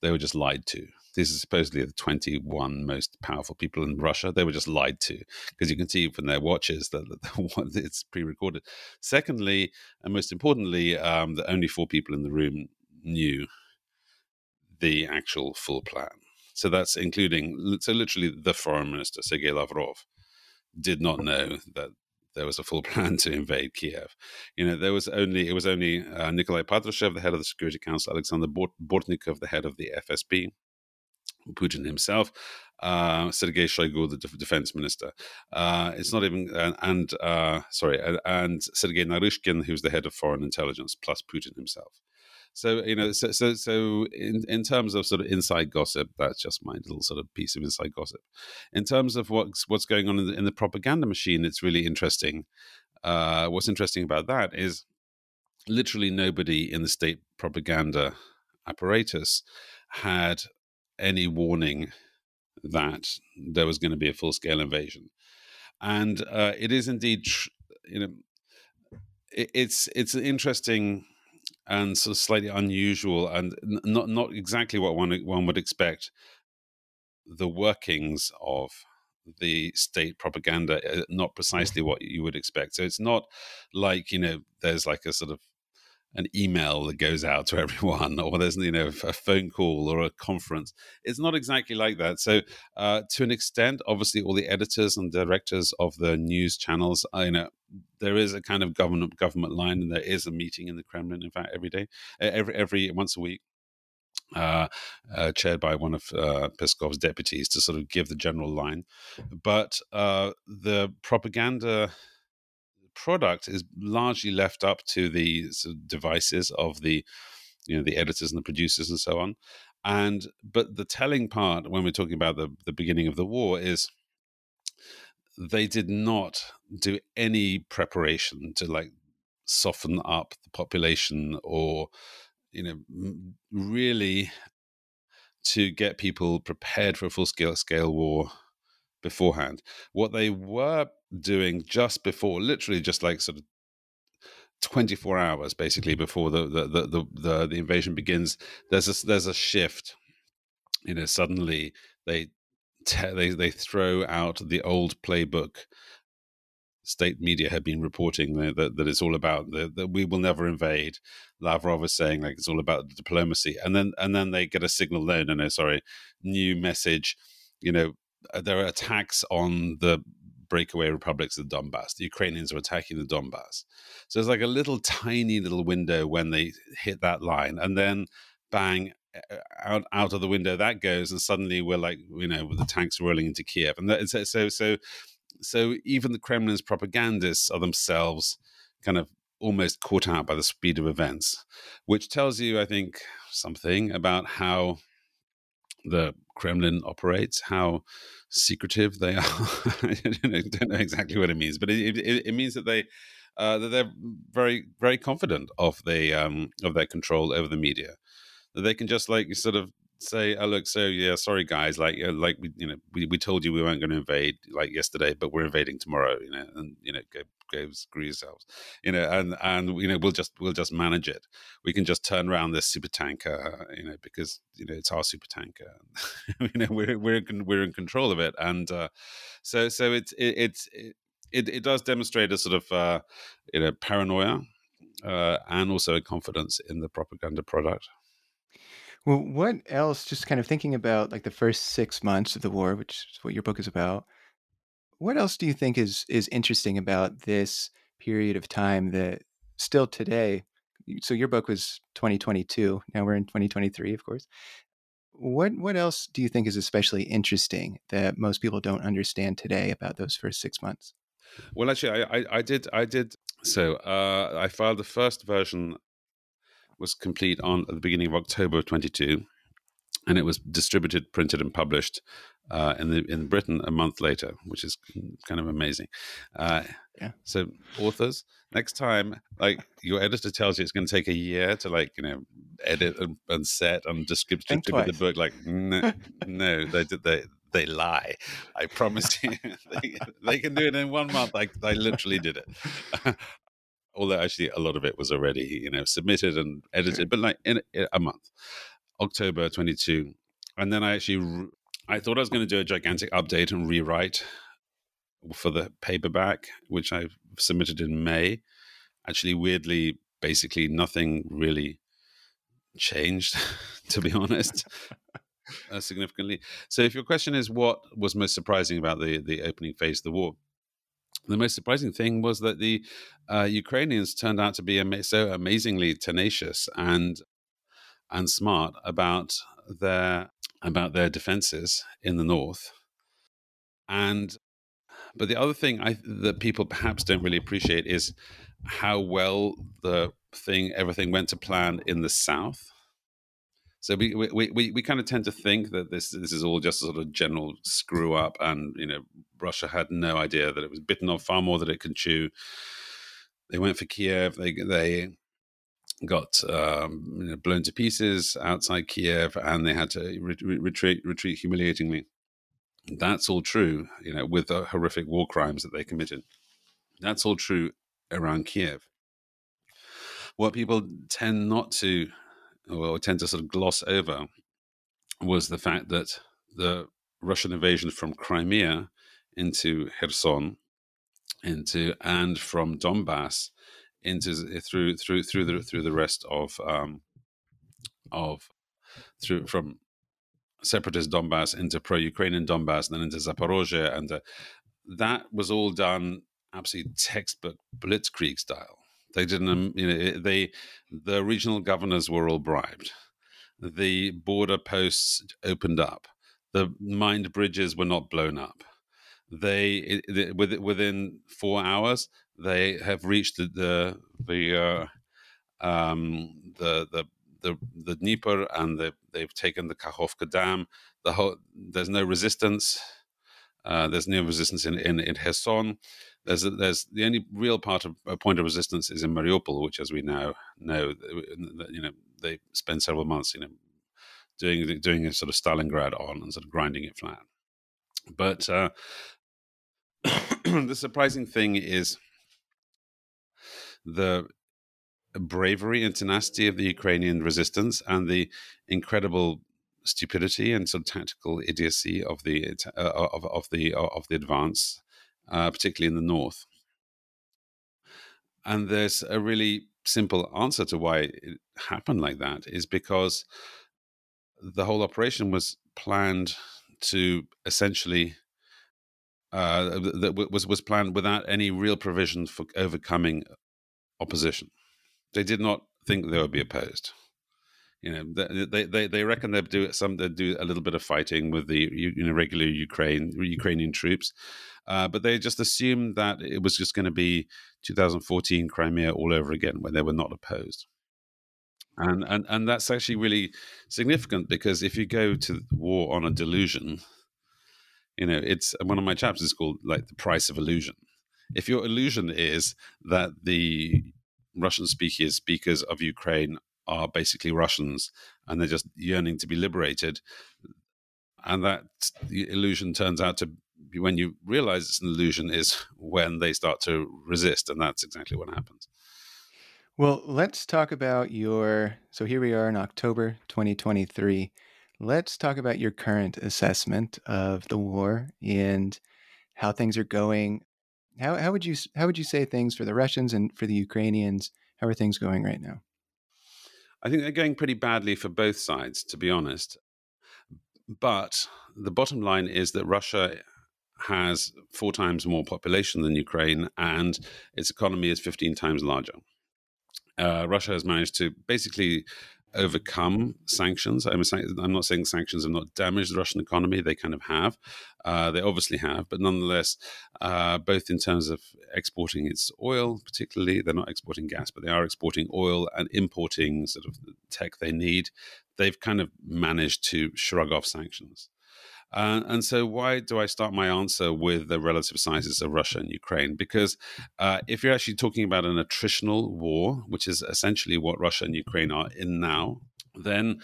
S2: They were just lied to. These are supposedly the 21 most powerful people in Russia. They were just lied to because you can see from their watches that, that it's pre-recorded. Secondly, and most importantly, um, that only four people in the room knew the actual full plan. So that's including so literally the foreign minister Sergei Lavrov did not know that there was a full plan to invade Kiev. You know, there was only it was only uh, Nikolai Patrushev, the head of the Security Council, Alexander Bortnikov, the head of the FSB, Putin himself, uh, Sergei Shoigu, the defense minister. Uh, it's not even and uh, sorry, and Sergei Naryshkin, who's the head of foreign intelligence, plus Putin himself. So you know, so so, so in, in terms of sort of inside gossip, that's just my little sort of piece of inside gossip. In terms of what's what's going on in the, in the propaganda machine, it's really interesting. Uh, what's interesting about that is literally nobody in the state propaganda apparatus had any warning that there was going to be a full scale invasion, and uh, it is indeed, you know, it, it's it's an interesting and sort of slightly unusual and not not exactly what one one would expect the workings of the state propaganda uh, not precisely what you would expect. So it's not like you know there's like a sort of an email that goes out to everyone, or there's you know a phone call or a conference. It's not exactly like that. So, uh, to an extent, obviously, all the editors and directors of the news channels, uh, you know, there is a kind of government government line, and there is a meeting in the Kremlin. In fact, every day, every every once a week. Uh, uh, chaired by one of uh, Peskov's deputies to sort of give the general line. But uh, the propaganda product is largely left up to the sort of devices of the you know the editors and the producers and so on and but the telling part when we're talking about the the beginning of the war is they did not do any preparation to like soften up the population or you know really to get people prepared for a full scale scale war beforehand. What they were doing just before, literally just like sort of 24 hours basically before the the the the, the invasion begins, there's a there's a shift. You know, suddenly they te- they they throw out the old playbook state media had been reporting that, that, that it's all about that, that we will never invade. Lavrov is saying like it's all about diplomacy, and then and then they get a signal. No, no, no, sorry, new message. You know, there are attacks on the breakaway republics of the Donbass. The Ukrainians are attacking the Donbass. So it's like a little tiny little window when they hit that line, and then bang, out out of the window that goes, and suddenly we're like, you know, the tanks rolling into Kiev, and that, so so so so even the Kremlin's propagandists are themselves kind of almost caught out by the speed of events, which tells you, I think, something about how the Kremlin operates, how secretive they are. I don't know, don't know, exactly what it means, but it, it, it means that they uh, that they're very very confident of the um, of their control over the media. That they can just like sort of say, "Oh, look, so yeah, sorry guys, like, uh, like we, you know, we, we told you we weren't going to invade like yesterday, but we're invading tomorrow, you know, and you know, go go screw yourselves, you know, and and you know, we'll just we'll just manage it. We can just turn around this super tanker, you know, because you know it's our super tanker, you know, we're we're we're in control of it, and uh, so so it's it, it's it, it, it does demonstrate a sort of uh, you know paranoia uh, and also a confidence in the propaganda product.
S3: Well, what else, just kind of thinking about like the first six months of the war, which is what your book is about, what else do you think is is interesting about this period of time that still today? So your book was 2022. Now we're in 2023, of course. What what else do you think is especially interesting that most people don't understand today about those first six months?
S2: Well, actually, I, I, I did I did so. Uh, I filed the first version was complete on at the beginning of October of 22, and it was distributed, printed, and published uh, in the in Britain a month later, which is kind of amazing. Uh, yeah. So authors, next time, like your editor tells you it's going to take a year to like you know edit and, and set and distribute, the book, like no, no, they did they they lie. I promise you, they, they, can do it in one month. I, I literally did it although actually a lot of it was already you know submitted and edited, but like in, in a month, October 22, and then I actually I thought I was going to do a gigantic update and rewrite for the paperback, which I submitted in May. Actually, weirdly, basically nothing really changed, to be honest, uh, significantly. So, if your question is what was most surprising about the the opening phase of the war, the most surprising thing was that the uh, Ukrainians turned out to be so amazingly tenacious and and smart about their about their defenses in the north. And but the other thing I, that people perhaps don't really appreciate is how well the thing everything went to plan in the south. So we we, we, we kind of tend to think that this this is all just a sort of general screw up, and you know Russia had no idea that it was bitten off far more than it can chew. They went for Kiev. They they got um, you know, blown to pieces outside Kiev, and they had to re- retreat retreat humiliatingly. That's all true, you know, with the horrific war crimes that they committed. That's all true around Kiev. What people tend not to, or tend to sort of gloss over, was the fact that the Russian invasion from Crimea into Kherson, into and from Donbass into through through through the through the rest of um, of through from separatist Donbass into pro-Ukrainian Donbass, and then into Zaporozhye, and uh, that was all done absolutely textbook blitzkrieg style. They didn't, um, you know, they the regional governors were all bribed. The border posts opened up. The mined bridges were not blown up. They, within four hours, they have reached the the the uh, um, the, the the the Dnieper and the, they've taken the Kakhovka Dam. The whole there's no resistance. Uh, there's no resistance in in, in Kherson. There's a, there's the only real part of a point of resistance is in Mariupol, which, as we now know, you know they spend several months, you know, doing doing a sort of Stalingrad on and sort of grinding it flat. But uh, the surprising thing is the bravery and tenacity of the Ukrainian resistance and the incredible stupidity and sort of tactical idiocy of the uh, of, of the of the advance, uh, particularly in the north. And there's a really simple answer to why it happened like that is because the whole operation was planned to essentially uh, that was was planned without any real provision for overcoming opposition. They did not think they would be opposed. You know, they they they reckon they'd do some they'd do a little bit of fighting with the you know regular Ukraine Ukrainian troops, uh, but they just assumed that it was just going to be 2014 Crimea all over again, where they were not opposed. And, and and that's actually really significant because if you go to war on a delusion, you know, it's one of my chapters is called like the price of illusion. If your illusion is that the Russian speakers speakers of Ukraine are basically Russians and they're just yearning to be liberated, and that illusion turns out to be when you realize it's an illusion is when they start to resist, and that's exactly what happens.
S3: Well, let's talk about your. So here we are in October 2023. Let's talk about your current assessment of the war and how things are going. How, how would you how would you say things for the Russians and for the Ukrainians? How are things going right now?
S2: I think they're going pretty badly for both sides, to be honest. But the bottom line is that Russia has four times more population than Ukraine, and its economy is 15 times larger. Uh, Russia has managed to basically overcome sanctions. I'm, I'm, not saying sanctions have not damaged the Russian economy. They kind of have. Uh, they obviously have. But nonetheless, uh, both in terms of exporting its oil, particularly, they're not exporting gas, but they are exporting oil and importing sort of the tech they need. They've kind of managed to shrug off sanctions. Uh, and so, why do I start my answer with the relative sizes of Russia and Ukraine? Because uh, if you're actually talking about an attritional war, which is essentially what Russia and Ukraine are in now, then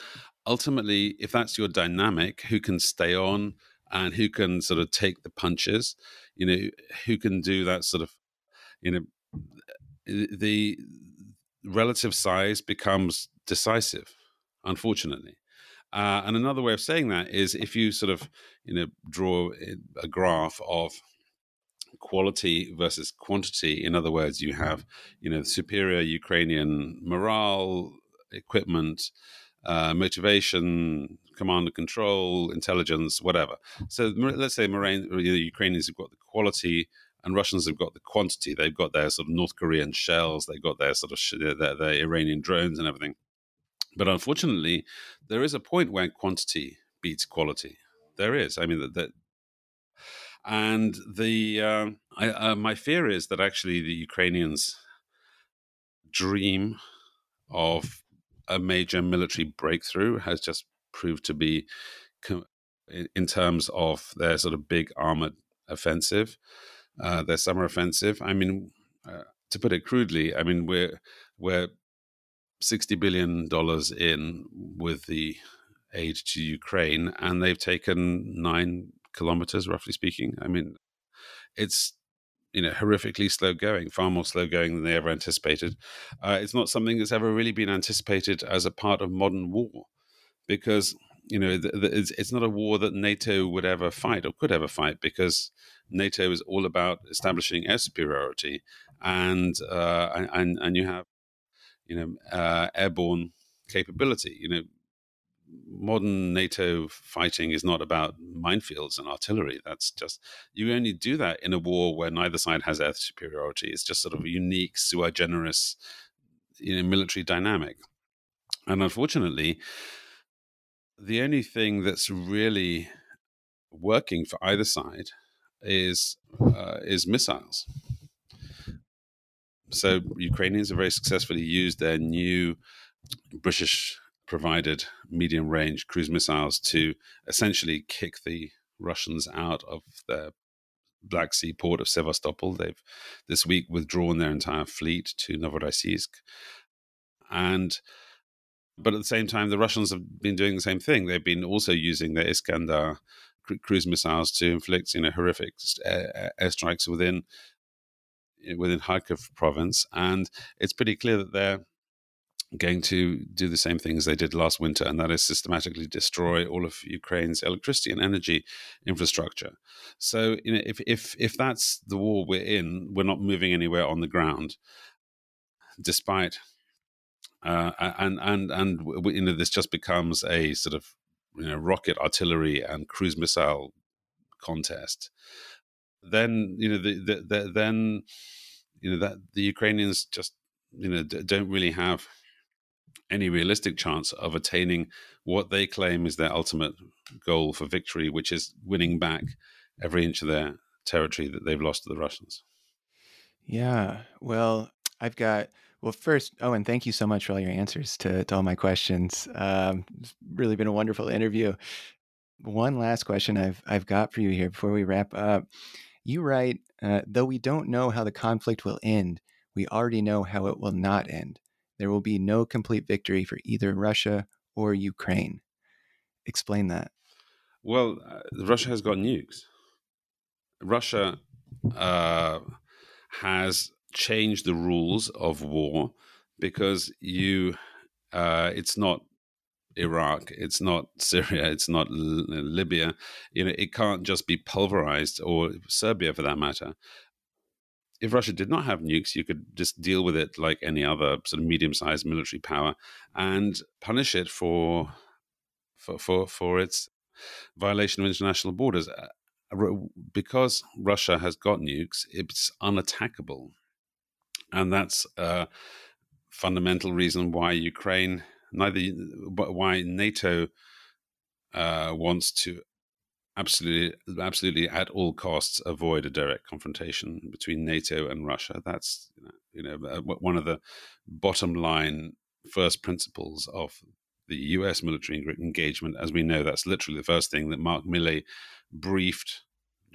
S2: ultimately, if that's your dynamic, who can stay on and who can sort of take the punches, you know, who can do that sort of, you know, the relative size becomes decisive, unfortunately. Uh, and another way of saying that is if you sort of you know draw a graph of quality versus quantity. In other words, you have you know superior Ukrainian morale, equipment, uh, motivation, command and control, intelligence, whatever. So let's say Moraine, the Ukrainians have got the quality and Russians have got the quantity. They've got their sort of North Korean shells, they've got their sort of their, their Iranian drones and everything. But unfortunately, there is a point where quantity beats quality. There is. I mean, that, that and the uh, I, uh, my fear is that actually the Ukrainians dream of a major military breakthrough has just proved to be in terms of their sort of big armored offensive, uh, their summer offensive. I mean, uh, to put it crudely, I mean we're we're sixty billion dollars in with the aid to Ukraine, and they've taken nine kilometers, roughly speaking. I mean, it's you know horrifically slow going, far more slow going than they ever anticipated. Uh, it's not something that's ever really been anticipated as a part of modern war, because you know the, the, it's, it's not a war that NATO would ever fight or could ever fight because NATO is all about establishing air superiority, and uh, and and you have you know uh, airborne capability. You know modern NATO fighting is not about minefields and artillery. That's just you only do that in a war where neither side has air superiority. It's just sort of a unique sui generis, you know, military dynamic. And unfortunately, the only thing that's really working for either side is uh, is missiles. So Ukrainians have very successfully used their new British provided medium range cruise missiles to essentially kick the Russians out of their Black Sea port of Sevastopol. They've this week withdrawn their entire fleet to Novorossiysk. And but at the same time, the Russians have been doing the same thing. They've been also using their Iskander cruise missiles to inflict, you know, horrific airstrikes within within Kharkiv province, and it's pretty clear that they're going to do the same thing as they did last winter, and that is systematically destroy all of Ukraine's electricity and energy infrastructure. So, you know, if if if that's the war we're in, we're not moving anywhere on the ground, despite. Uh, and and and you know this just becomes a sort of you know rocket artillery and cruise missile contest then you know the, the, the, then you know that the Ukrainians just you know don't really have any realistic chance of attaining what they claim is their ultimate goal for victory, which is winning back every inch of their territory that they've lost to the Russians.
S3: Yeah. Well, I've got. Well, first, Owen, thank you so much for all your answers to, to all my questions. Um, it's really been a wonderful interview. One last question I've I've got for you here before we wrap up. You write, uh, though we don't know how the conflict will end, we already know how it will not end there will be no complete victory for either Russia or Ukraine. Explain that.
S2: Well, uh, Russia has got nukes. Russia uh, has changed the rules of war because you, uh, it's not Iraq, it's not Syria, it's not Libya. You know, it can't just be pulverized, or Serbia for that matter if Russia did not have nukes, you could just deal with it like any other sort of medium-sized military power and punish it for for for, for its violation of international borders. Uh, because Russia has got nukes, it's unattackable, and that's a fundamental reason why Ukraine, neither why NATO uh, wants to absolutely, absolutely, at all costs, avoid a direct confrontation between NATO and Russia. That's you know, uh, one of the bottom line first principles of the U.S. military engagement. As we know, that's literally the first thing that Mark Milley briefed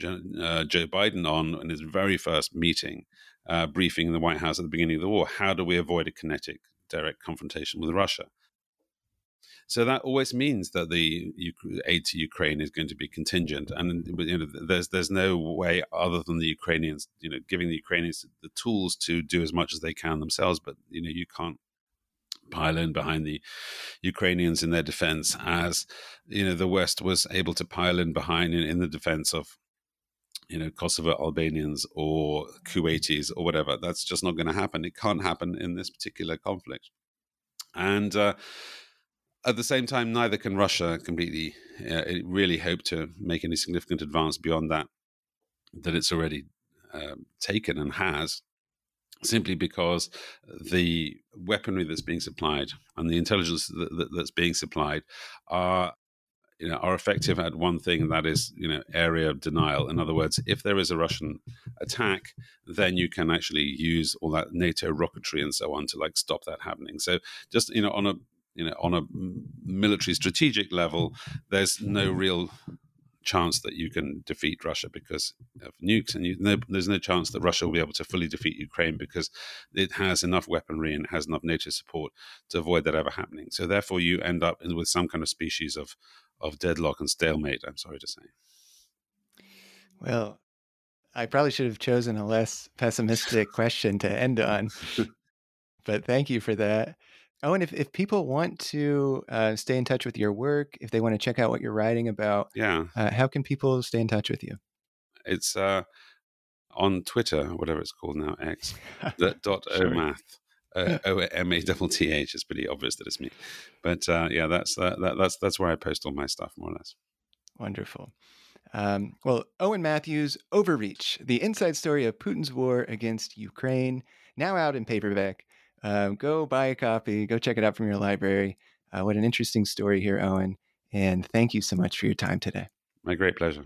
S2: uh, Joe Biden on in his very first meeting, uh, briefing in the White House at the beginning of the war. How do we avoid a kinetic direct confrontation with Russia? So that always means that the aid to Ukraine is going to be contingent, and you know, there's there's no way other than the Ukrainians, you know, giving the Ukrainians the tools to do as much as they can themselves. But you know, you can't pile in behind the Ukrainians in their defense, as you know the West was able to pile in behind in, in the defense of you know Kosovo Albanians or Kuwaitis or whatever. That's just not going to happen. It can't happen in this particular conflict, and. Uh, at the same time, neither can Russia completely uh, really hope to make any significant advance beyond that that it's already uh, taken and has simply because the weaponry that's being supplied and the intelligence that, that, that's being supplied are you know are effective at one thing and that is you know area denial. In other words if there is a russian attack then you can actually use all that nato rocketry and so on to like stop that happening. So just you know on a you know on a military strategic level there's no mm-hmm. real chance that you can defeat Russia because of nukes, and you, no, there's no chance that Russia will be able to fully defeat Ukraine because it has enough weaponry and has enough NATO support to avoid that ever happening. So therefore, you end up with some kind of species of of deadlock and stalemate. I'm sorry to say.
S3: Well, I probably should have chosen a less pessimistic question to end on, but thank you for that. Oh, and if, if people want to uh, stay in touch with your work, if they want to check out what you're writing about,
S2: yeah,
S3: uh, how can people stay in touch with you?
S2: It's uh, on Twitter, whatever it's called now, X. that dot sure. omath. Uh, o M A T T H. It's pretty obvious that it's me, but uh, yeah, that's that, that, that's that's where I post all my stuff more or less.
S3: Wonderful. Um, well, Owen Matthews, Overreach: The Inside Story of Putin's War Against Ukraine, now out in paperback. Uh, go buy a copy. Go check it out from your library. Uh, what an interesting story here, Owen. And thank you so much for your time today.
S2: My great pleasure.